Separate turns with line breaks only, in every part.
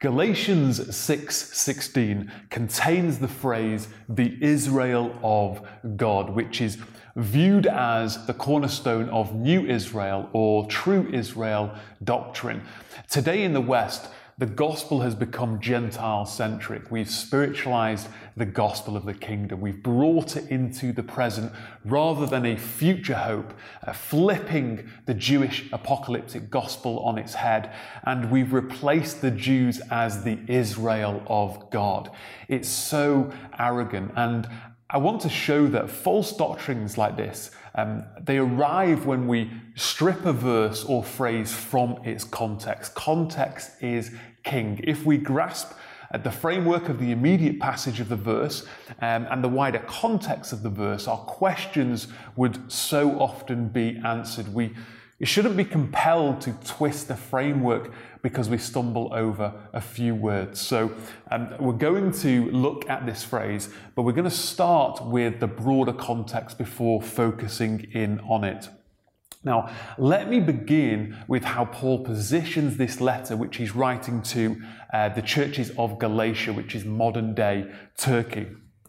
Galatians 6:16 contains the phrase the Israel of God, which is viewed as the cornerstone of new Israel or true Israel doctrine. Today in the West, the gospel has become Gentile centric. We've spiritualized the gospel of the kingdom. We've brought it into the present rather than a future hope, uh, flipping the Jewish apocalyptic gospel on its head. And we've replaced the Jews as the Israel of God. It's so arrogant. And I want to show that false doctrines like this, um, they arrive when we strip a verse or phrase from its context. Context is king. If we grasp the framework of the immediate passage of the verse um, and the wider context of the verse, our questions would so often be answered. We it shouldn't be compelled to twist the framework because we stumble over a few words. So um, we're going to look at this phrase, but we're going to start with the broader context before focusing in on it. Now, let me begin with how Paul positions this letter, which he's writing to uh, the churches of Galatia, which is modern day Turkey.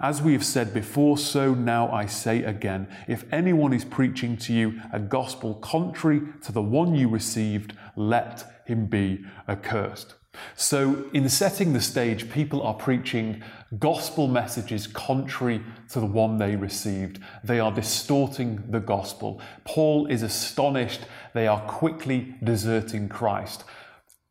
As we have said before, so now I say again if anyone is preaching to you a gospel contrary to the one you received, let him be accursed. So, in setting the stage, people are preaching gospel messages contrary to the one they received. They are distorting the gospel. Paul is astonished they are quickly deserting Christ.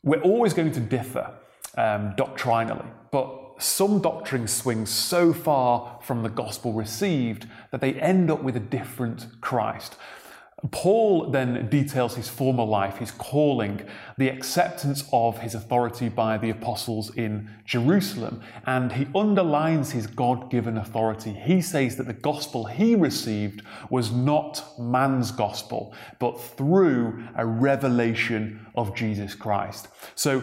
We're always going to differ um, doctrinally, but some doctrines swing so far from the gospel received that they end up with a different Christ. Paul then details his former life, his calling, the acceptance of his authority by the apostles in Jerusalem, and he underlines his God given authority. He says that the gospel he received was not man's gospel, but through a revelation of Jesus Christ. So,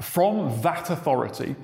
from that authority,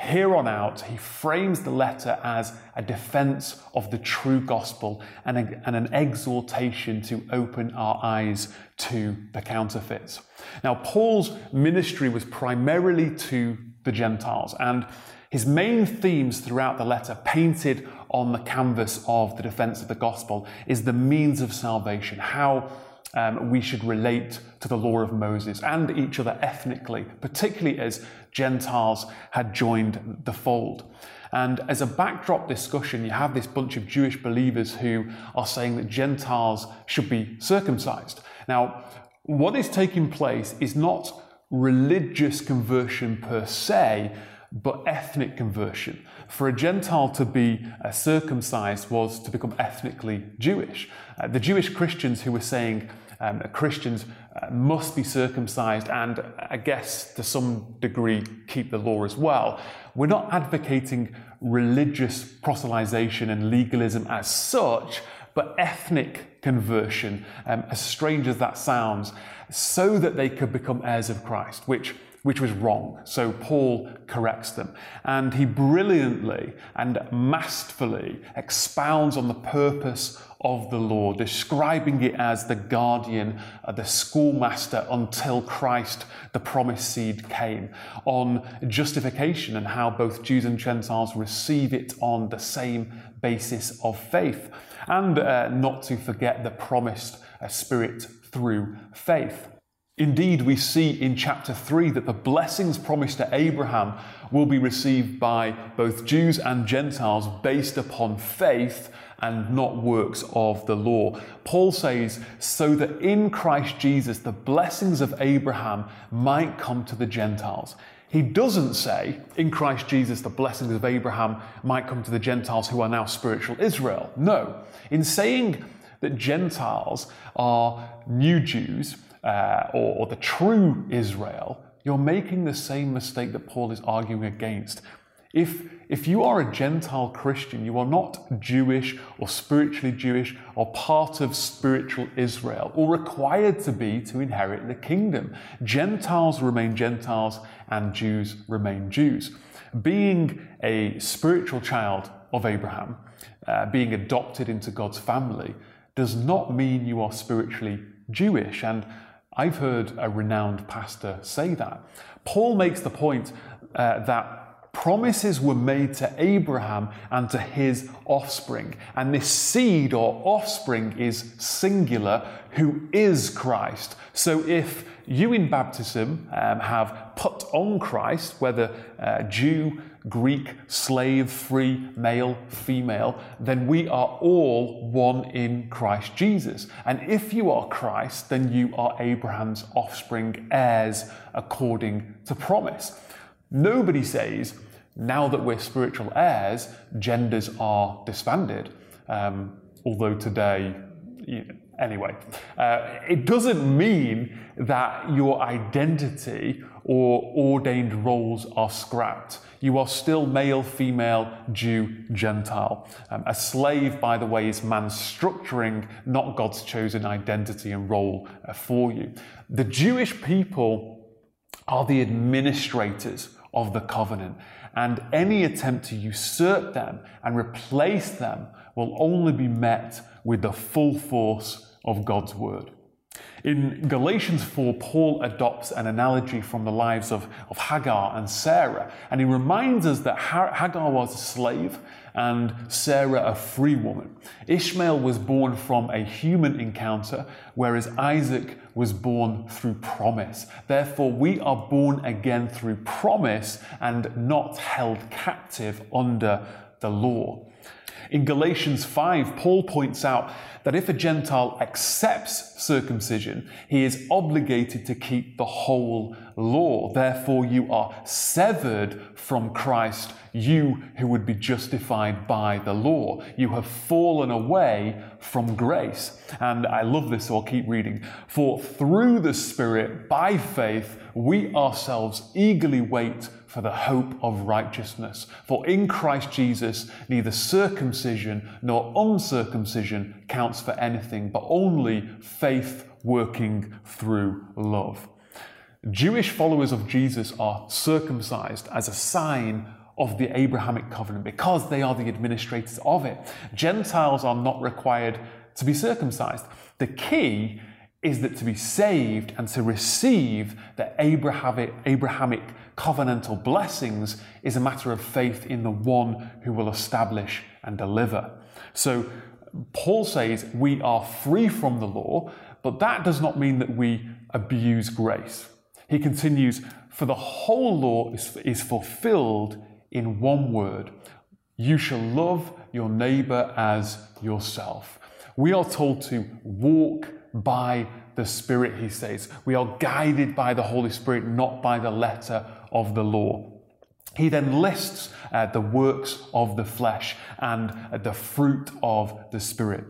here on out, he frames the letter as a defense of the true gospel and, a, and, an exhortation to open our eyes to the counterfeits. Now, Paul's ministry was primarily to the Gentiles, and his main themes throughout the letter, painted on the canvas of the defense of the gospel, is the means of salvation, how um, we should relate to the law of Moses and each other ethnically, particularly as Gentiles had joined the fold. And as a backdrop discussion, you have this bunch of Jewish believers who are saying that Gentiles should be circumcised. Now, what is taking place is not religious conversion per se, but ethnic conversion. For a Gentile to be uh, circumcised was to become ethnically Jewish. Uh, the Jewish Christians who were saying um, Christians uh, must be circumcised and I guess to some degree keep the law as well. We're not advocating religious proselytization and legalism as such, but ethnic conversion, um, as strange as that sounds, so that they could become heirs of Christ, which which was wrong. So Paul corrects them. And he brilliantly and masterfully expounds on the purpose of the law, describing it as the guardian, uh, the schoolmaster until Christ, the promised seed, came, on justification and how both Jews and Gentiles receive it on the same basis of faith, and uh, not to forget the promised uh, Spirit through faith. Indeed, we see in chapter 3 that the blessings promised to Abraham will be received by both Jews and Gentiles based upon faith and not works of the law. Paul says, so that in Christ Jesus the blessings of Abraham might come to the Gentiles. He doesn't say, in Christ Jesus, the blessings of Abraham might come to the Gentiles who are now spiritual Israel. No. In saying that Gentiles are new Jews, uh, or, or the true Israel, you're making the same mistake that Paul is arguing against. If, if you are a Gentile Christian, you are not Jewish or spiritually Jewish or part of spiritual Israel or required to be to inherit the kingdom. Gentiles remain Gentiles and Jews remain Jews. Being a spiritual child of Abraham, uh, being adopted into God's family, does not mean you are spiritually Jewish. And I've heard a renowned pastor say that. Paul makes the point uh, that promises were made to Abraham and to his offspring. And this seed or offspring is singular, who is Christ. So if you in baptism um, have put on Christ, whether uh, Jew, Greek, slave, free, male, female, then we are all one in Christ Jesus. And if you are Christ, then you are Abraham's offspring, heirs according to promise. Nobody says, now that we're spiritual heirs, genders are disbanded. Um, although today, you know, anyway, uh, it doesn't mean that your identity or ordained roles are scrapped. You are still male, female, Jew, Gentile. Um, a slave, by the way, is man's structuring, not God's chosen identity and role uh, for you. The Jewish people are the administrators of the covenant. And any attempt to usurp them and replace them will only be met with the full force of God's word. In Galatians 4, Paul adopts an analogy from the lives of, of Hagar and Sarah, and he reminds us that Hagar was a slave and Sarah a free woman. Ishmael was born from a human encounter, whereas Isaac was born through promise. Therefore, we are born again through promise and not held captive under the law. In Galatians 5, Paul points out that if a Gentile accepts circumcision, he is obligated to keep the whole law. Therefore, you are severed from Christ, you who would be justified by the law. You have fallen away from grace. And I love this, so I'll keep reading. For through the Spirit, by faith, we ourselves eagerly wait for the hope of righteousness. For in Christ Jesus, neither circumcision nor uncircumcision counts for anything, but only faith working through love. Jewish followers of Jesus are circumcised as a sign of the Abrahamic covenant because they are the administrators of it. Gentiles are not required to be circumcised. The key is that to be saved and to receive the Abrahamic, Abrahamic covenantal blessings is a matter of faith in the one who will establish and deliver. So Paul says we are free from the law, but that does not mean that we abuse grace. He continues, for the whole law is, is fulfilled in one word you shall love your neighbor as yourself. We are told to walk by the Spirit, he says. We are guided by the Holy Spirit, not by the letter of the law. He then lists uh, the works of the flesh and uh, the fruit of the Spirit.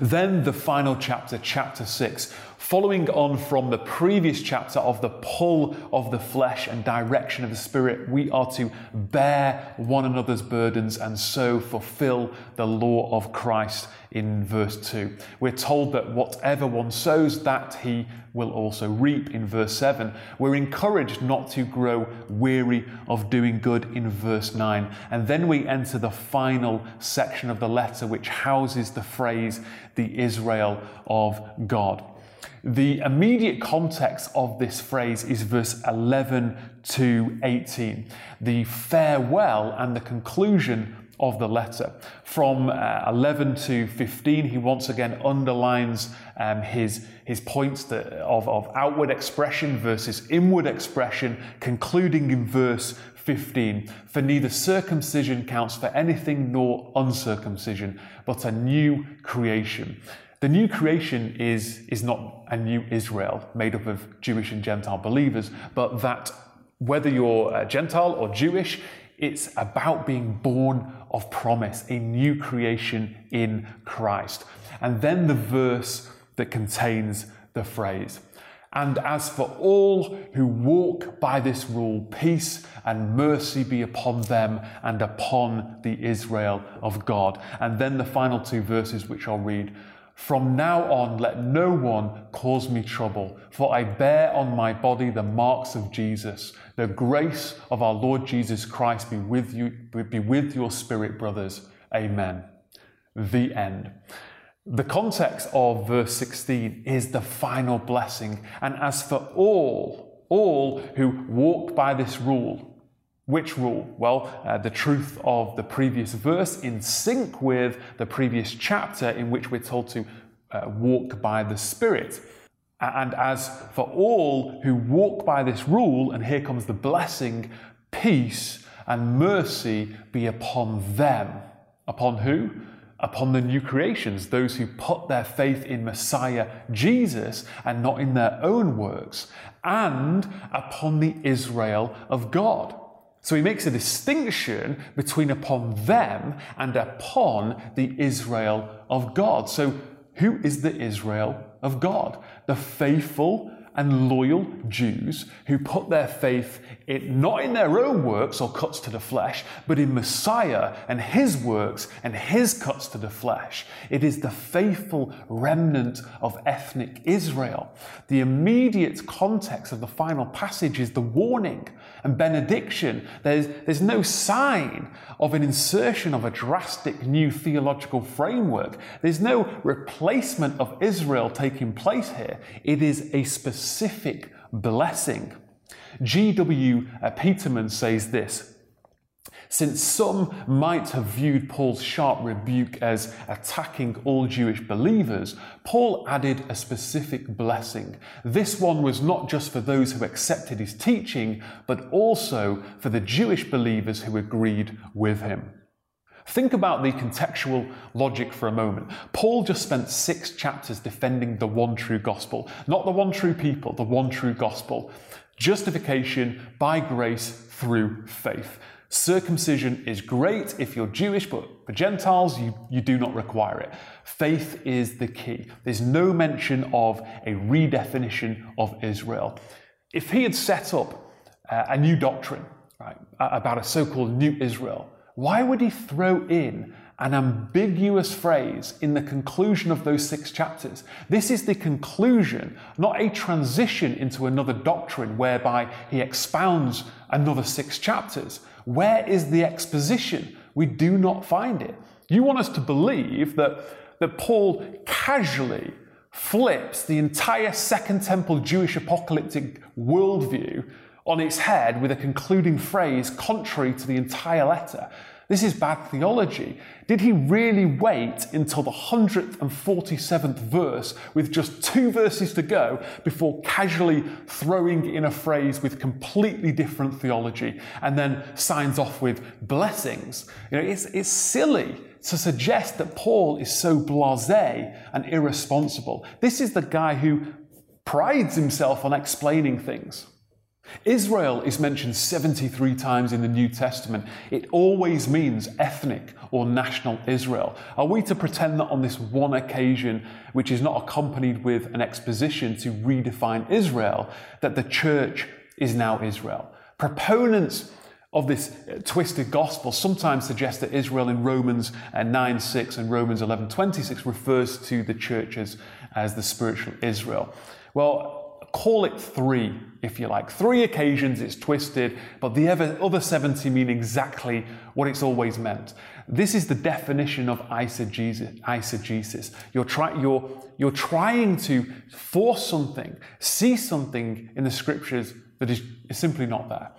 Then the final chapter, chapter 6, following on from the previous chapter of the pull of the flesh and direction of the Spirit, we are to bear one another's burdens and so fulfill the law of Christ in verse 2. We're told that whatever one sows, that he will also reap in verse 7. We're encouraged not to grow weary of doing good in verse 9. And then we enter the final section of the letter, which houses the phrase, the Israel of God. The immediate context of this phrase is verse 11 to 18, the farewell and the conclusion of the letter. From uh, 11 to 15, he once again underlines um, his, his points that, of, of outward expression versus inward expression, concluding in verse 15 For neither circumcision counts for anything nor uncircumcision, but a new creation. The new creation is, is not a new Israel made up of Jewish and Gentile believers, but that whether you're uh, Gentile or Jewish, it's about being born of promise, a new creation in Christ. And then the verse that contains the phrase, And as for all who walk by this rule, peace and mercy be upon them and upon the Israel of God. And then the final two verses, which I'll read. From now on, let no one cause me trouble, for I bear on my body the marks of Jesus. The grace of our Lord Jesus Christ be with you, be with your spirit, brothers. Amen. The end. The context of verse 16 is the final blessing. And as for all, all who walk by this rule, which rule? Well, uh, the truth of the previous verse in sync with the previous chapter in which we're told to uh, walk by the Spirit. And as for all who walk by this rule, and here comes the blessing, peace and mercy be upon them. Upon who? upon the new creations, those who put their faith in Messiah Jesus and not in their own works, and upon the Israel of God. So he makes a distinction between upon them and upon the Israel of God. So who is the Israel of God? The faithful and loyal Jews who put their faith in, not in their own works or cuts to the flesh, but in Messiah and his works and his cuts to the flesh. It is the faithful remnant of ethnic Israel. The immediate context of the final passage is the warning and benediction. There's, there's no sign of an insertion of a drastic new theological framework. There's no replacement of Israel taking place here. It is a specific blessing. G.W. Uh, Peterman says this since some might have viewed Paul's sharp rebuke as attacking all Jewish believers, Paul added a specific blessing. This one was not just for those who accepted his teaching, but also for the Jewish believers who agreed with him. Think about the contextual logic for a moment. Paul just spent six chapters defending the one true gospel, not the one true people, the one true gospel. Justification by grace through faith. Circumcision is great if you're Jewish, but for Gentiles, you, you do not require it. Faith is the key. There's no mention of a redefinition of Israel. If he had set up uh, a new doctrine right, about a so called new Israel, why would he throw in an ambiguous phrase in the conclusion of those six chapters. This is the conclusion, not a transition into another doctrine whereby he expounds another six chapters. Where is the exposition? We do not find it. You want us to believe that, that Paul casually flips the entire Second Temple Jewish apocalyptic worldview on its head with a concluding phrase contrary to the entire letter. This is bad theology. Did he really wait until the 147th verse with just two verses to go before casually throwing in a phrase with completely different theology and then signs off with blessings? You know, it's, it's silly to suggest that Paul is so blase and irresponsible. This is the guy who prides himself on explaining things. Israel is mentioned 73 times in the New Testament. It always means ethnic or national Israel. Are we to pretend that on this one occasion, which is not accompanied with an exposition to redefine Israel, that the church is now Israel? Proponents of this twisted gospel sometimes suggest that Israel in Romans uh, 9 6 and Romans 11 26 refers to the church as, as the spiritual Israel. Well, call it three, if you like. Three occasions it's twisted, but the other 70 mean exactly what it's always meant. This is the definition of eisegesis. You're, try, you're, you're trying to force something, see something in the scriptures that is, is simply not there.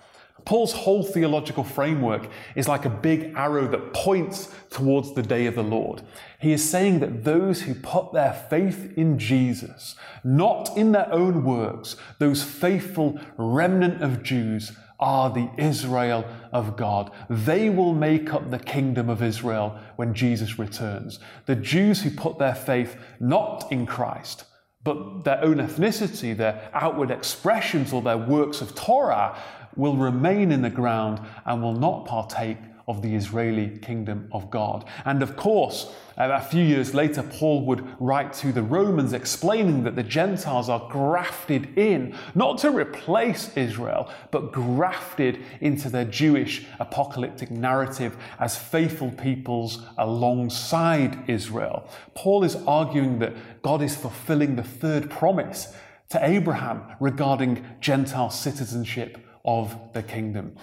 Paul's whole theological framework is like a big arrow that points towards the day of the Lord. He is saying that those who put their faith in Jesus, not in their own works, those faithful remnant of Jews, are the Israel of God. They will make up the kingdom of Israel when Jesus returns. The Jews who put their faith not in Christ, but their own ethnicity, their outward expressions, or their works of Torah will remain in the ground and will not partake of the Israeli kingdom of God. And of course, uh, a few years later, Paul would write to the Romans explaining that the Gentiles are grafted in, not to replace Israel, but grafted into their Jewish apocalyptic narrative as faithful peoples alongside Israel. Paul is arguing that God is fulfilling the third promise to Abraham regarding Gentile citizenship of the kingdom.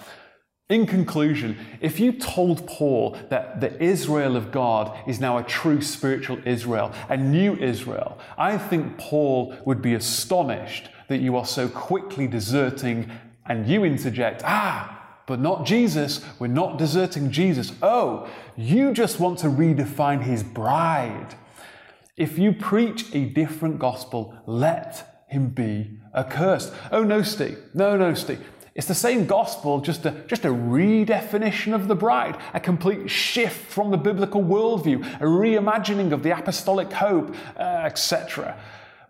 In conclusion, if you told Paul that the Israel of God is now a true spiritual Israel, a new Israel, I think Paul would be astonished that you are so quickly deserting and you interject, ah, but not Jesus. We're not deserting Jesus. Oh, you just want to redefine his bride. If you preach a different gospel, let him be accursed. Oh, no, Steve. No, no, Steve. It's the same gospel, just a, just a redefinition of the bride, a complete shift from the biblical worldview, a reimagining of the apostolic hope, uh, etc.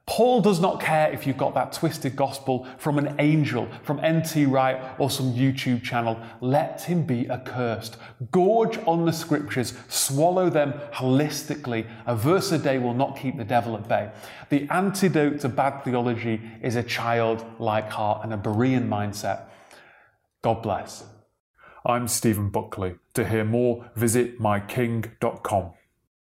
Paul does not care if you got that twisted gospel from an angel, from N.T. Wright, or some YouTube channel. Let him be accursed. Gorge on the scriptures, swallow them holistically. A verse a day will not keep the devil at bay. The antidote to bad theology is a childlike heart and a Berean mindset. God bless. I'm Stephen Buckley. To hear more, visit myking.com.